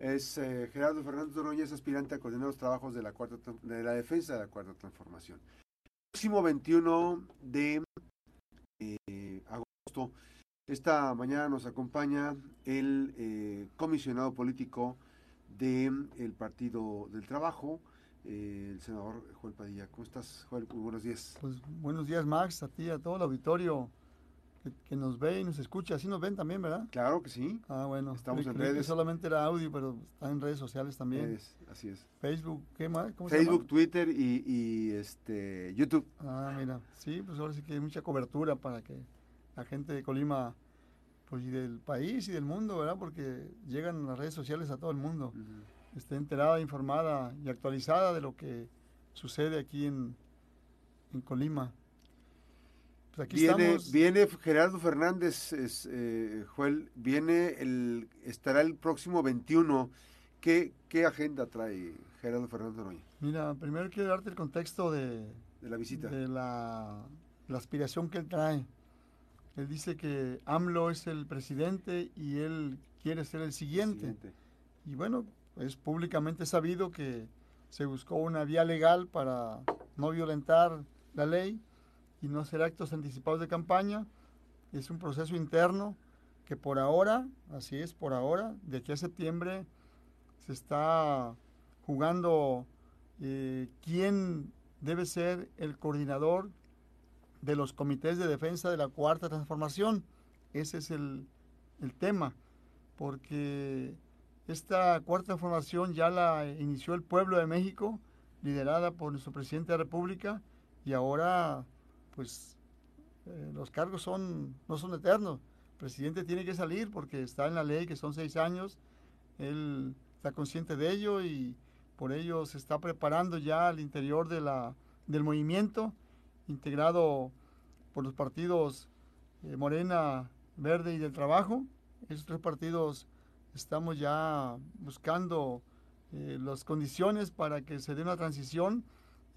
Es eh, Gerardo Fernández Noroña, es aspirante a coordinar los trabajos de la, cuarta, de la defensa de la Cuarta Transformación. El próximo 21 de eh, agosto, esta mañana nos acompaña el eh, comisionado político del el Partido del Trabajo, el senador Joel Padilla. ¿Cómo estás, Joel? Muy buenos días. Pues buenos días, Max, a ti, a todo el auditorio que, nos ve y nos escucha. Así nos ven también, ¿verdad? Claro que sí. Ah, bueno. Estamos en creí que redes. solamente era audio, pero está en redes sociales también. Es- así es. Facebook, ¿qué más? ¿Cómo se Facebook? Twitter y, y, este YouTube. Ah, mira. Sí, pues ahora sí que hay mucha cobertura para que la gente de Colima, pues y del país y del mundo, ¿verdad? Porque llegan las redes sociales a todo el mundo. Esté enterada, informada y actualizada de lo que sucede aquí en, en Colima. Pues aquí Viene, estamos. viene Gerardo Fernández, es, eh, Joel, viene el, estará el próximo 21. ¿Qué, qué agenda trae Gerardo Fernández Noroña Mira, primero quiero darte el contexto de, de la visita? de la, la aspiración que él trae. Él dice que AMLO es el presidente y él quiere ser el siguiente. Siguiente. Y bueno, es públicamente sabido que se buscó una vía legal para no violentar la ley y no hacer actos anticipados de campaña. Es un proceso interno que por ahora, así es, por ahora, de aquí a septiembre, se está jugando eh, quién debe ser el coordinador de los comités de defensa de la cuarta transformación. Ese es el, el tema, porque esta cuarta transformación ya la inició el pueblo de México, liderada por nuestro presidente de la República, y ahora, pues, eh, los cargos son, no son eternos. El presidente tiene que salir porque está en la ley que son seis años. Él está consciente de ello y por ello se está preparando ya al interior de la, del movimiento, integrado por los partidos eh, Morena, Verde y del Trabajo. Esos tres partidos estamos ya buscando eh, las condiciones para que se dé una transición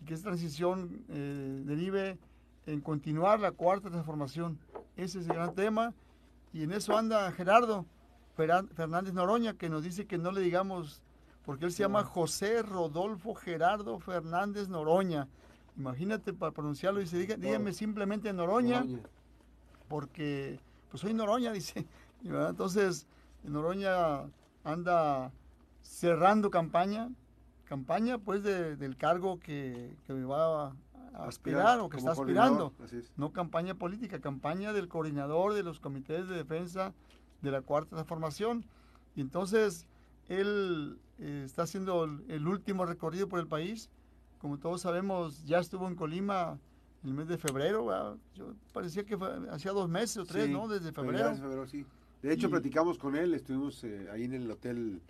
y que esa transición eh, derive en continuar la cuarta transformación. Ese es el gran tema y en eso anda Gerardo Fernández Noroña que nos dice que no le digamos, porque él se llama José Rodolfo Gerardo Fernández Noroña. Imagínate para pronunciarlo, dice, "Diga- dígame simplemente Noroña porque pues soy Noroña, dice. Entonces, Noroña anda cerrando campaña, campaña pues de- del cargo que, que va a aspirar o que está aspirando. Es. No campaña política, campaña del coordinador de los comités de defensa de la cuarta transformación. Y entonces él eh, está haciendo el, el último recorrido por el país. Como todos sabemos, ya estuvo en Colima el mes de febrero. ¿verdad? Yo parecía que hacía dos meses o tres, Sí, ¿no? Desde febrero. sí. De hecho, Y- platicamos con él, estuvimos eh, ahí en el hotel,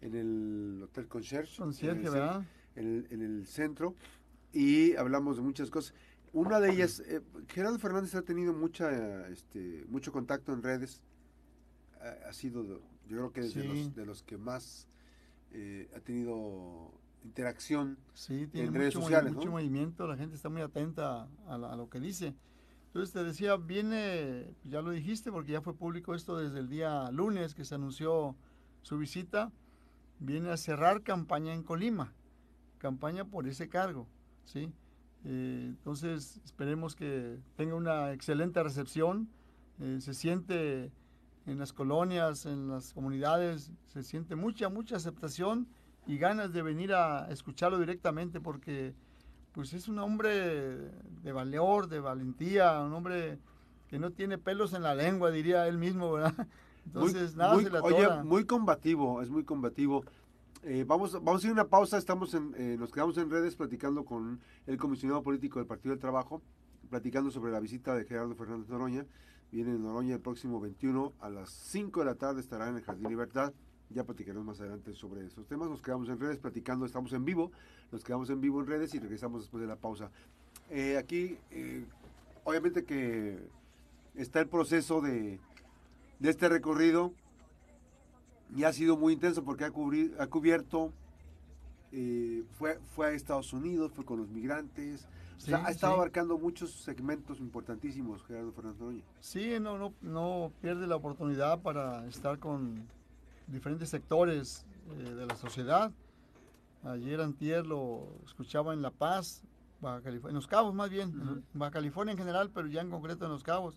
en el hotel Concierge. Concierge, en el, ¿verdad? en el, en el centro y hablamos de muchas cosas. Una de ellas, eh, Gerardo Fernández ha tenido mucha, este, mucho contacto en redes. Ha, ha sido, yo creo que es de, los, de los que más eh, ha tenido interacción. Sí, tiene en mucho, redes movi- sociales, mucho ¿no? movimiento, la gente está muy atenta a, la- a lo que dice. Entonces te decía, viene, ya lo dijiste porque ya fue público esto desde el día lunes que se anunció su visita, viene a cerrar campaña en Colima, campaña por ese cargo, ¿sí? Eh, entonces esperemos que tenga una excelente recepción, eh, se siente en las colonias, en las comunidades, se siente mucha, mucha aceptación y ganas de venir a escucharlo directamente porque pues es un hombre de valor, de valentía, un hombre que no tiene pelos en la lengua, diría él mismo, ¿verdad? Entonces, Muy- nada muy- se le Oye, atora. muy combativo, es muy combativo. Eh, vamos, vamos a ir a una pausa, estamos en, eh, nos quedamos en redes platicando con el comisionado político del Partido del Trabajo, platicando sobre la visita de Gerardo Fernández Noroña. Viene en Noroña el próximo 21 a las 5 de la tarde, estará en el Jardín Libertad. Ya platicaremos más adelante sobre esos temas. Nos quedamos en redes platicando, estamos en vivo, nos quedamos en vivo en redes y regresamos después de la pausa. Eh, aquí, eh, obviamente que está el proceso de, de este recorrido y ha sido muy intenso porque ha, cubri- ha cubierto, eh, fue, fue a Estados Unidos, fue con los migrantes, o sea, Sí, ha estado sí. abarcando muchos segmentos importantísimos, Gerardo Fernández Noroña. Sí, no, no, no pierde la oportunidad para estar con diferentes sectores eh, de la sociedad. Ayer antier lo escuchaba en La Paz, Baja California, en Los Cabos más bien, en Baja California en general, pero ya en concreto en Los Cabos.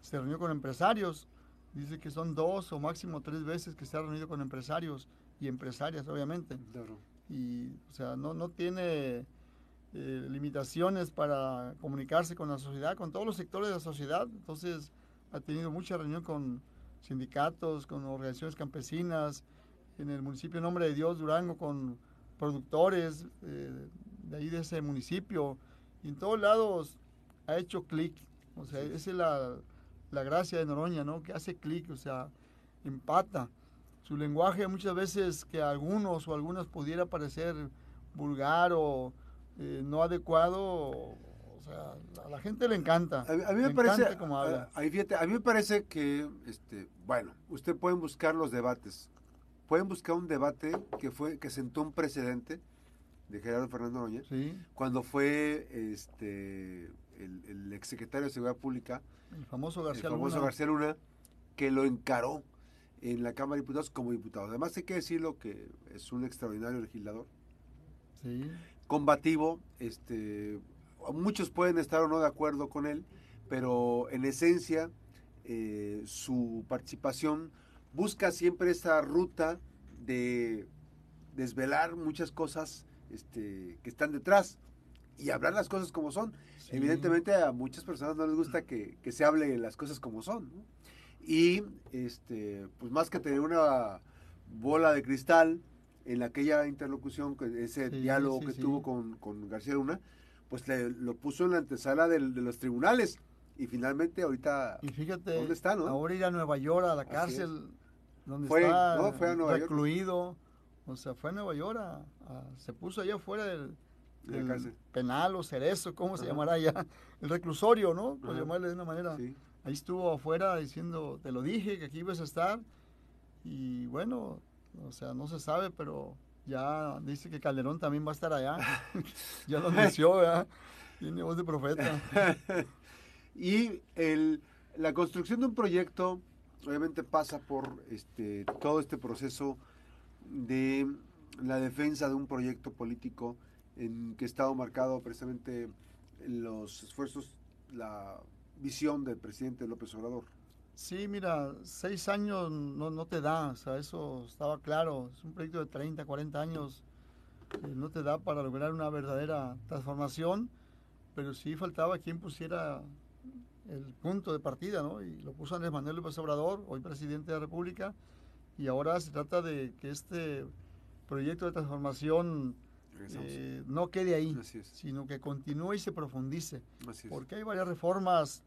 Se reunió con empresarios, dice que son dos o máximo tres veces que se ha reunido con empresarios y empresarias, obviamente. Y, o sea, no, no tiene eh, limitaciones para comunicarse con la sociedad, con todos los sectores de la sociedad. Entonces, ha tenido mucha reunión con sindicatos, con organizaciones campesinas, en el municipio Nombre de Dios, Durango, con productores eh, de ahí de ese municipio. Y en todos lados ha hecho clic. O sea, esa es la, la gracia de Noroña, ¿no? Que hace clic, o sea, empata. Su lenguaje muchas veces que a algunos o algunas pudiera parecer vulgar o eh, no adecuado, o sea, a la gente le encanta. A, mí me, parece, como habla. A, a, mí me parece que, este, bueno, usted pueden buscar los debates, pueden buscar un debate que fue que sentó un precedente de Gerardo Fernando Noroña, cuando fue este el, el exsecretario de Seguridad Pública, el famoso García, el famoso García Luna, que lo encaró en la Cámara de Diputados como diputado. Además hay que decirlo que es un extraordinario legislador. Combativo, este, muchos pueden estar o no de acuerdo con él, pero en esencia eh, su participación busca siempre esa ruta de desvelar muchas cosas este, que están detrás y hablar las cosas como son. Evidentemente a muchas personas no les gusta que, que se hable las cosas como son. Y este, pues más que tener una bola de cristal en aquella interlocución, ese diálogo que tuvo con, con, García Luna, pues le, lo puso en la antesala de, de los tribunales. Y finalmente ahorita, y fíjate, ¿dónde está? No? Ahora ir a Nueva York, a la cárcel, donde fue, está no, fue a Nueva recluido. O sea, fue a Nueva York, se puso allá afuera del, penal o cerezo, ¿cómo se llamará ya? El reclusorio, ¿no? Por llamarle de una manera. Ahí estuvo afuera diciendo, te lo dije, que aquí ibas a estar. Y bueno, o sea, no se sabe, pero ya dice que Calderón también va a estar allá. ya lo anunció, ¿verdad? Tiene voz de profeta. y el, la construcción de un proyecto obviamente pasa por este, todo este proceso de la defensa de un proyecto político en que ha estado marcado precisamente los esfuerzos, la visión del presidente López Obrador. Sí, mira, seis años no, no te da, o sea, eso estaba claro. Es un proyecto de 30, 40 años, eh, no te da para lograr una verdadera transformación, pero sí faltaba quien pusiera el punto de partida, ¿no? Y lo puso Andrés Manuel López Obrador, hoy presidente de la República, y ahora se trata de que este proyecto de transformación eh, no quede ahí, sino que continúe y se profundice. Porque hay varias reformas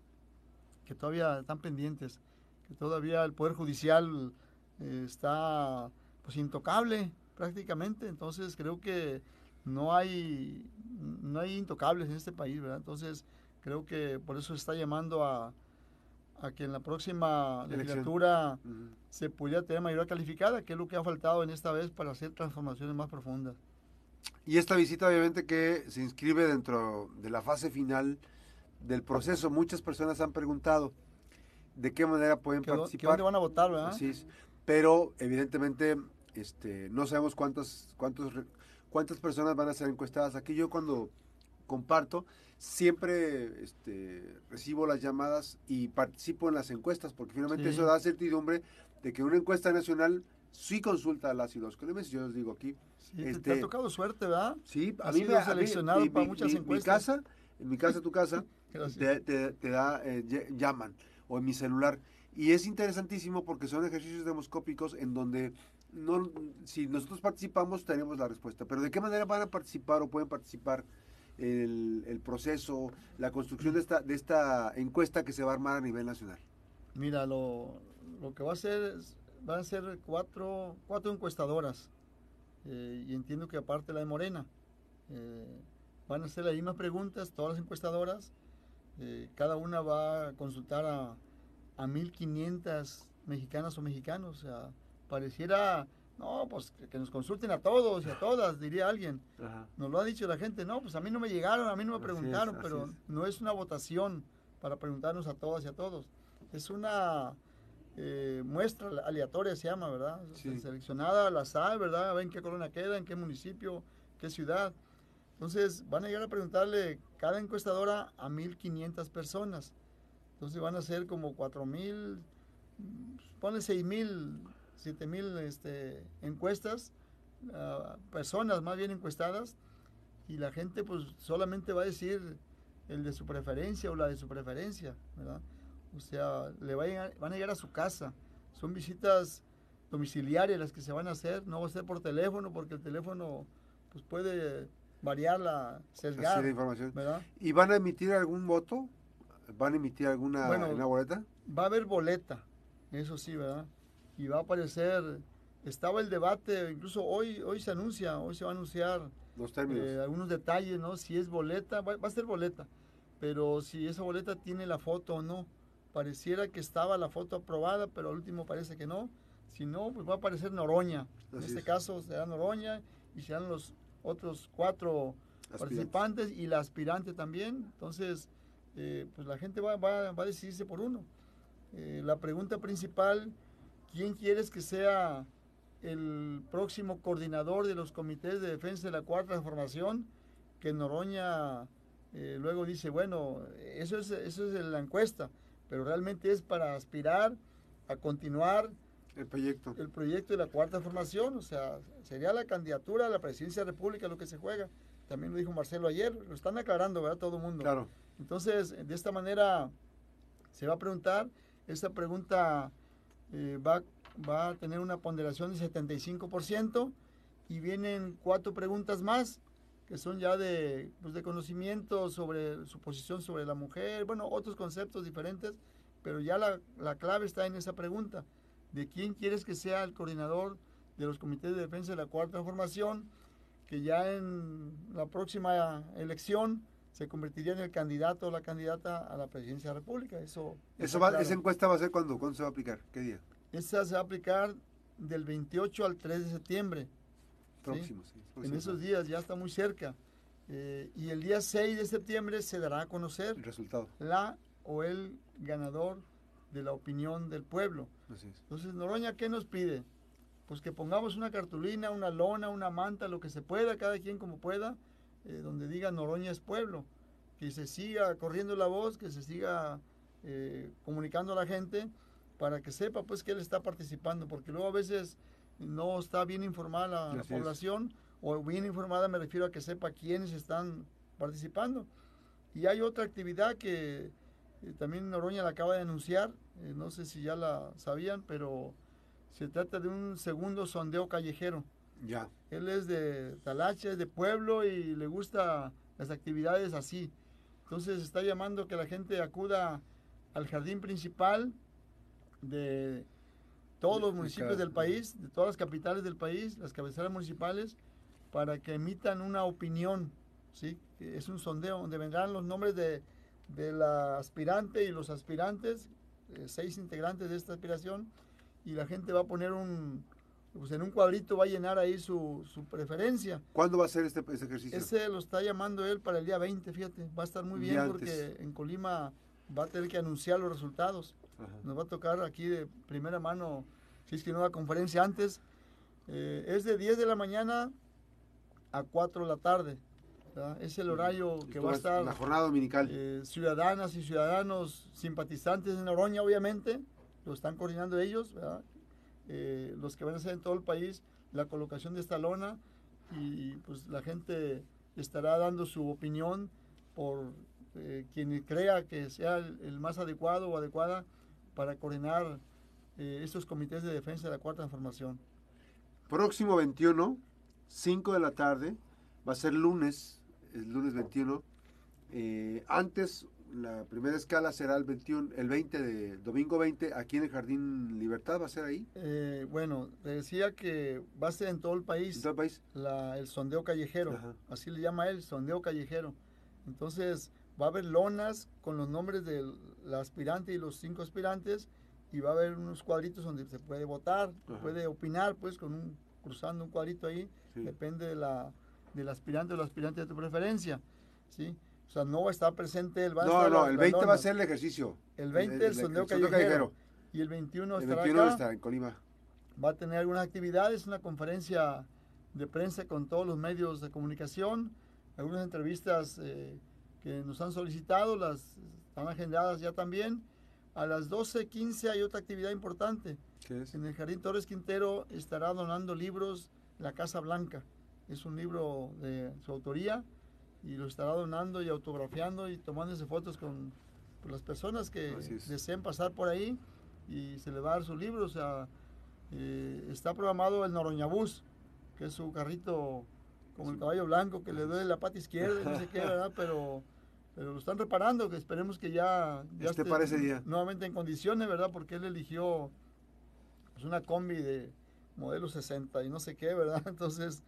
que todavía están pendientes, que todavía el Poder Judicial eh, está pues intocable prácticamente, entonces creo que no hay, no hay intocables en este país, ¿verdad? Entonces creo que por eso se está llamando a, a que en la próxima legislatura se pudiera tener mayoría calificada, que es lo que ha faltado en esta vez para hacer transformaciones más profundas. Y esta visita obviamente que se inscribe dentro de la fase final del proceso. Muchas personas han preguntado de qué manera pueden participar. ¿Dónde van a votar, verdad? Así es. Pero evidentemente este, no sabemos cuántas, cuántos, cuántas personas van a ser encuestadas. Aquí yo cuando comparto, siempre este, recibo las llamadas y participo en las encuestas, porque finalmente eso da certidumbre de que una encuesta nacional sí consulta a las y los Yo les digo aquí. te, este, ha tocado suerte, ¿verdad? Sí, a mí me ha seleccionado para muchas encuestas. Mi casa, en mi casa, tu casa, te, te, da, eh, llaman, o en mi celular. Y es interesantísimo porque son ejercicios demoscópicos en donde no, si nosotros participamos tenemos la respuesta. Pero ¿de qué manera van a participar o pueden participar el, el proceso, la construcción de esta, de esta encuesta que se va a armar a nivel nacional? Mira, lo, lo que va a ser van a ser cuatro, cuatro encuestadoras eh, y entiendo que aparte la de Morena. Eh, van a hacer las mismas preguntas, todas las encuestadoras. Eh, cada una va a consultar a, a 1.500 mexicanas o mexicanos. O sea, pareciera no, pues que, nos consulten a todos y a todas, diría alguien. Nos lo ha dicho la gente, no, pues a mí no me llegaron, a mí no me preguntaron, pero no es una votación para preguntarnos a todas y a todos. Es una eh, muestra aleatoria, se llama, ¿verdad? Sí. Seleccionada al azar, ¿verdad? A ver en qué colonia queda, en qué municipio, qué ciudad. Entonces van a llegar a preguntarle cada encuestadora a 1.500 personas. Entonces van a ser como 4.000, pone 6.000, 7.000 este, encuestas, ah, personas más bien encuestadas, y la gente pues solamente va a decir el de su preferencia o la de su preferencia, ¿verdad? O sea, le va a llegar- van a llegar a su casa. Son visitas domiciliarias las que se van a hacer, no va a ser por teléfono, porque el teléfono pues puede variar la sesgar, de información. ¿verdad? ¿Y van a emitir algún voto? ¿Van a emitir alguna Bueno, una boleta? Va a haber boleta, eso sí, ¿verdad? Y va a aparecer, estaba el debate, incluso hoy, hoy se anuncia, hoy se va a anunciar Los términos. eh, algunos detalles, ¿no? Si es boleta, va, va a ser boleta, pero si esa boleta tiene la foto o no. Pareciera que estaba la foto aprobada, pero al último parece que no. Si no, pues va a aparecer Noroña. En Así este es. caso será Noroña y serán los otros cuatro participantes y la aspirante también. Entonces, eh, pues la gente va, va- va a decidirse por uno. Eh, la pregunta principal, ¿quién quieres que sea el próximo coordinador de los comités de defensa de la cuarta transformación? Que Noroña eh, luego dice, bueno, eso es, eso es la encuesta, pero realmente es para aspirar a continuar El proyecto. el proyecto de la cuarta formación, o sea, sería la candidatura a la presidencia de la República lo que se juega. También lo dijo Marcelo ayer, lo están aclarando, ¿verdad? Todo el mundo. Claro. Entonces, de esta manera se va a preguntar, esta pregunta eh, va, va a tener una ponderación de 75% y vienen cuatro preguntas más que son ya de, pues, de conocimiento sobre su posición sobre la mujer, bueno, otros conceptos diferentes, pero ya la, la clave está en esa pregunta, de quién quieres que sea el coordinador de los comités de defensa de la cuarta formación, que ya en la próxima elección se convertiría en el candidato o la candidata a la presidencia de la República. Eso, Eso va, claro. ¿Esa encuesta va a ser cuándo? ¿Cuándo se va a aplicar? ¿Qué día? Esa se va a aplicar del 28 al 3 de septiembre. Sí. En esos días ya está muy cerca. Eh, y el día 6 de septiembre se dará a conocer El resultado. la o el ganador de la opinión del pueblo. Así es. Entonces, Noroña, ¿qué nos pide? Pues que pongamos una cartulina, una lona, una manta, lo que se pueda, cada quien como pueda, eh, donde diga Noroña es pueblo. Que se siga corriendo la voz, que se siga eh, comunicando a la gente para que sepa pues que él está participando, porque luego a veces no está bien informada la, la Así es. población, o bien informada me refiero a que sepa quiénes están participando. Y hay otra actividad que eh, también Noroña la acaba de anunciar, eh, no sé si ya la sabían, pero se trata de un segundo sondeo callejero. Ya. Él es de Talacha, es de pueblo y le gusta las actividades así. Entonces está llamando que la gente acuda al jardín principal de todos los municipios del país, de todas las capitales del país, las cabeceras municipales, para que emitan una opinión. ¿sí? Es un sondeo donde vendrán los nombres de, de la aspirante y los aspirantes, eh, seis integrantes de esta aspiración, y la gente va a poner un, pues en un cuadrito va a llenar ahí su, su preferencia. ¿Cuándo va a ser este, este ejercicio? Ese lo está llamando él para el día 20, fíjate, va a estar muy bien porque en Colima va a tener que anunciar los resultados. Ajá. Nos va a tocar aquí de primera mano, si es que no la conferencia antes. Eh, es de 10 de la mañana a 4 de la tarde. ¿verdad? Es el horario que va a es estar La jornada dominical. eh, ciudadanas y ciudadanos simpatizantes de Noroña, obviamente, lo están coordinando ellos, ¿verdad? Eh, los que van a hacer en todo el país la colocación de esta lona y pues la gente estará dando su opinión por eh, quien crea que sea el, el más adecuado o adecuada para coordinar eh, estos comités de defensa de la cuarta transformación. Próximo 21, 5 de la tarde, va a ser lunes, el lunes 21. Eh, antes, la primera escala será el 21, el 20 de domingo 20, aquí en el Jardín Libertad, va a ser ahí, Eh, bueno, te decía que va a ser en todo el país. en todo el país. la- el sondeo callejero, Ajá. así le llama él, sondeo callejero. Entonces va a haber lonas con los nombres de la aspirante y los cinco aspirantes y va a haber unos cuadritos donde se puede votar, Ajá. puede opinar, pues con un cruzando un cuadrito ahí, Sí. depende de la del aspirante o la aspirante de tu preferencia, ¿sí? O sea, no va a estar presente él, va a No, estar no, la- el las 20 va a ser el ejercicio. el 20 el, sondeo, callejero, y el 21 El estará 21 acá. está en Colima. Va a tener algunas actividades, una conferencia de prensa con todos los medios de comunicación, algunas entrevistas eh, que nos han solicitado, las están agendadas ya también. A las 12.15 hay otra actividad importante. ¿Qué es? En el Jardín Torres Quintero estará donando libros La Casa Blanca. Es un libro de su autoría y lo estará donando y autografiando y tomándose fotos con, con las personas que deseen pasar por ahí y se le va a dar su libro. O sea, eh, está programado el Noroñabús, que es su carrito como el caballo blanco que le duele la pata izquierda no sé qué, ¿verdad? Pero, pero lo están reparando, que esperemos que ya, ya Esté para ese día. nuevamente en condiciones, ¿verdad? Porque él eligió pues, una combi de modelo 60 y no sé qué, ¿verdad? Entonces,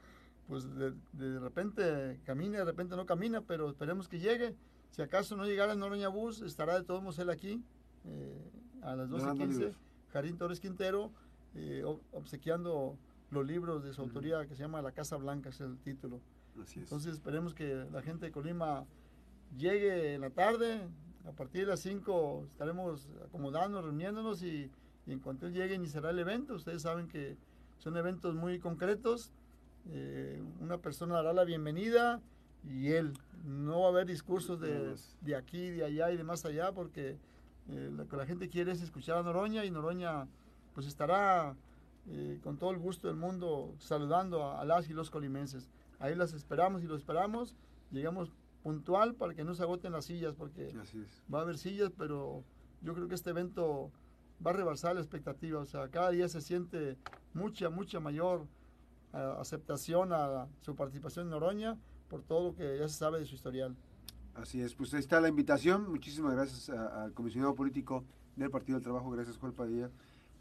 pues de, de repente camina, de repente no camina, pero esperemos que llegue. Si acaso no llegara el Noroña Bus, estará de todos modos él aquí eh, a las Donando 12.15, libros. Jardín Torres Quintero, eh, ob- obsequiando los libros de su autoría que se llama La Casa Blanca, es el título. Así es. Entonces esperemos que la gente de Colima llegue en la tarde. A partir de las 5 estaremos acomodándonos, reuniéndonos y, y en cuanto él llegue iniciará el evento. Ustedes saben que son eventos muy concretos. Eh, una persona dará la bienvenida y él. No va a haber discursos de, de aquí, de allá y de más allá porque eh, lo que la gente quiere es escuchar a Noroña y Noroña pues estará eh, con todo el gusto del mundo saludando a, a las y los colimenses. Ahí las esperamos y los esperamos. Llegamos puntual para que no se agoten las sillas porque va a haber sillas, pero yo creo que este evento va a rebasar la expectativa. O sea, cada día se siente mucha, mucha mayor eh, aceptación a su participación en Noroña por todo lo que ya se sabe de su historial. Así es, pues ahí está la invitación. Muchísimas gracias al comisionado político del Partido del Trabajo, gracias Juan Padilla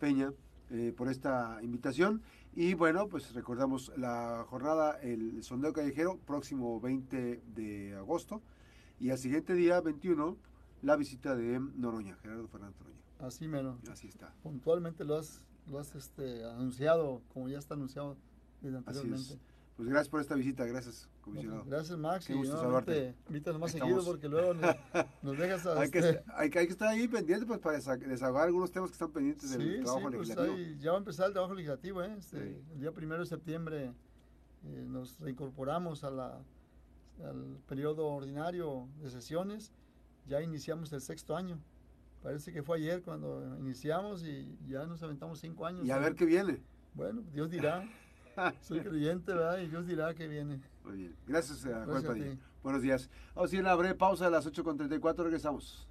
Peña eh, por esta invitación. Y bueno, pues recordamos la jornada, el sondeo callejero, próximo 20 de agosto. Y al siguiente día, 21, la visita de Noroña, Gerardo Fernández Noroña. Así menos. Así está. Puntualmente lo has, lo has este, anunciado, como ya está anunciado desde Así anteriormente. es. Pues gracias por esta visita, gracias, comisionado. gracias, Max. Qué y gusto saludarte. Invítanos más seguido porque luego nos, nos dejas a hay, que, este- hay, que- hay que estar ahí pendiente pues, para desa- desahogar algunos temas que están pendientes del trabajo sí, pues legislativo. ahí ya va a empezar el trabajo legislativo. ¿eh? Este, Sí. El día primero de septiembre eh, nos reincorporamos a la, al periodo ordinario de sesiones. Ya iniciamos el sexto año. Parece que fue ayer cuando iniciamos y ya nos aventamos cinco años. Y a ver qué viene. Bueno, Dios dirá. Soy creyente, ¿verdad? Y Dios dirá que viene. Muy bien. Gracias, a Juan Gracias a Padilla. ti. Buenos días. Vamos a ir a una breve pausa a las 8.34. Regresamos.